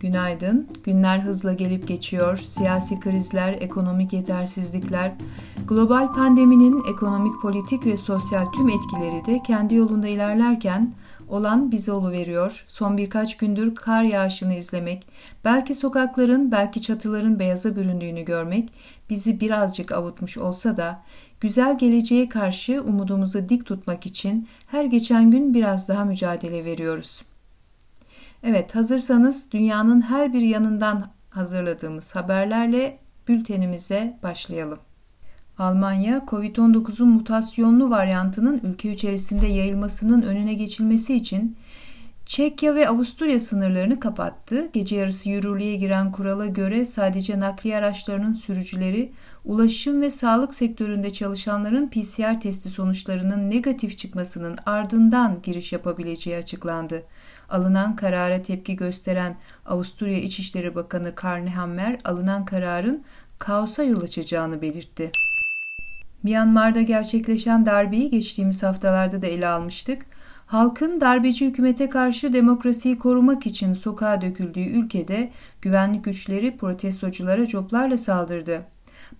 Günaydın. Günler hızla gelip geçiyor. Siyasi krizler, ekonomik yetersizlikler, global pandeminin ekonomik, politik ve sosyal tüm etkileri de kendi yolunda ilerlerken olan bize veriyor. Son birkaç gündür kar yağışını izlemek, belki sokakların, belki çatıların beyaza büründüğünü görmek bizi birazcık avutmuş olsa da güzel geleceğe karşı umudumuzu dik tutmak için her geçen gün biraz daha mücadele veriyoruz. Evet hazırsanız dünyanın her bir yanından hazırladığımız haberlerle bültenimize başlayalım. Almanya, COVID-19'un mutasyonlu varyantının ülke içerisinde yayılmasının önüne geçilmesi için Çekya ve Avusturya sınırlarını kapattı. Gece yarısı yürürlüğe giren kurala göre sadece nakliye araçlarının sürücüleri, ulaşım ve sağlık sektöründe çalışanların PCR testi sonuçlarının negatif çıkmasının ardından giriş yapabileceği açıklandı. Alınan karara tepki gösteren Avusturya İçişleri Bakanı Karl Hammer alınan kararın kaosa yol açacağını belirtti. Myanmar'da gerçekleşen darbeyi geçtiğimiz haftalarda da ele almıştık. Halkın darbeci hükümete karşı demokrasiyi korumak için sokağa döküldüğü ülkede güvenlik güçleri protestoculara coplarla saldırdı.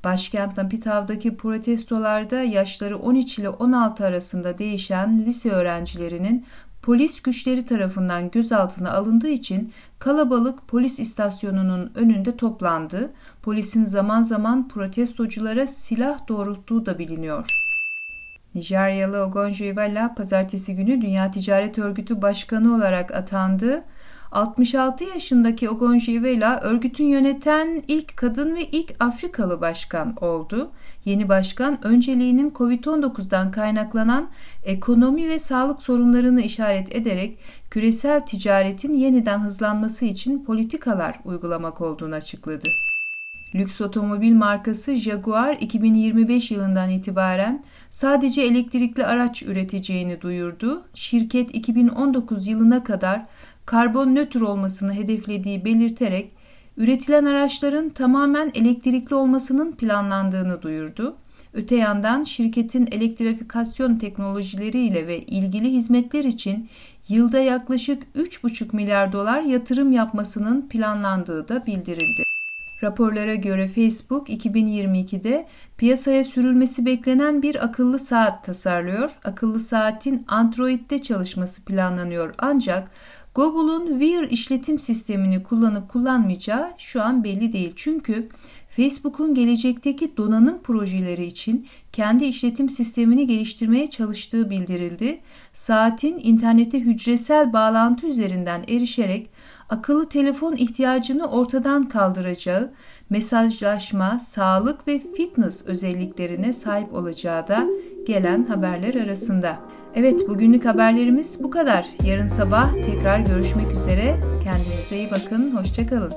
Başkent Napitav'daki protestolarda yaşları 13 ile 16 arasında değişen lise öğrencilerinin polis güçleri tarafından gözaltına alındığı için kalabalık polis istasyonunun önünde toplandı. Polisin zaman zaman protestoculara silah doğrulttuğu da biliniyor. Nijeryalı Ogonjo Iweala pazartesi günü Dünya Ticaret Örgütü Başkanı olarak atandı. 66 yaşındaki Ogonjo Iweala örgütün yöneten ilk kadın ve ilk Afrikalı başkan oldu. Yeni başkan önceliğinin COVID-19'dan kaynaklanan ekonomi ve sağlık sorunlarını işaret ederek küresel ticaretin yeniden hızlanması için politikalar uygulamak olduğunu açıkladı. Lüks otomobil markası Jaguar 2025 yılından itibaren sadece elektrikli araç üreteceğini duyurdu. Şirket 2019 yılına kadar karbon nötr olmasını hedeflediği belirterek üretilen araçların tamamen elektrikli olmasının planlandığını duyurdu. Öte yandan şirketin elektrifikasyon teknolojileriyle ve ilgili hizmetler için yılda yaklaşık 3,5 milyar dolar yatırım yapmasının planlandığı da bildirildi. Raporlara göre Facebook 2022'de piyasaya sürülmesi beklenen bir akıllı saat tasarlıyor. Akıllı saatin Android'de çalışması planlanıyor ancak Google'un Wear işletim sistemini kullanıp kullanmayacağı şu an belli değil. Çünkü Facebook'un gelecekteki donanım projeleri için kendi işletim sistemini geliştirmeye çalıştığı bildirildi. Saatin internete hücresel bağlantı üzerinden erişerek akıllı telefon ihtiyacını ortadan kaldıracağı, mesajlaşma, sağlık ve fitness özelliklerine sahip olacağı da gelen haberler arasında. Evet bugünlük haberlerimiz bu kadar. Yarın sabah tekrar görüşmek üzere. Kendinize iyi bakın. Hoşçakalın.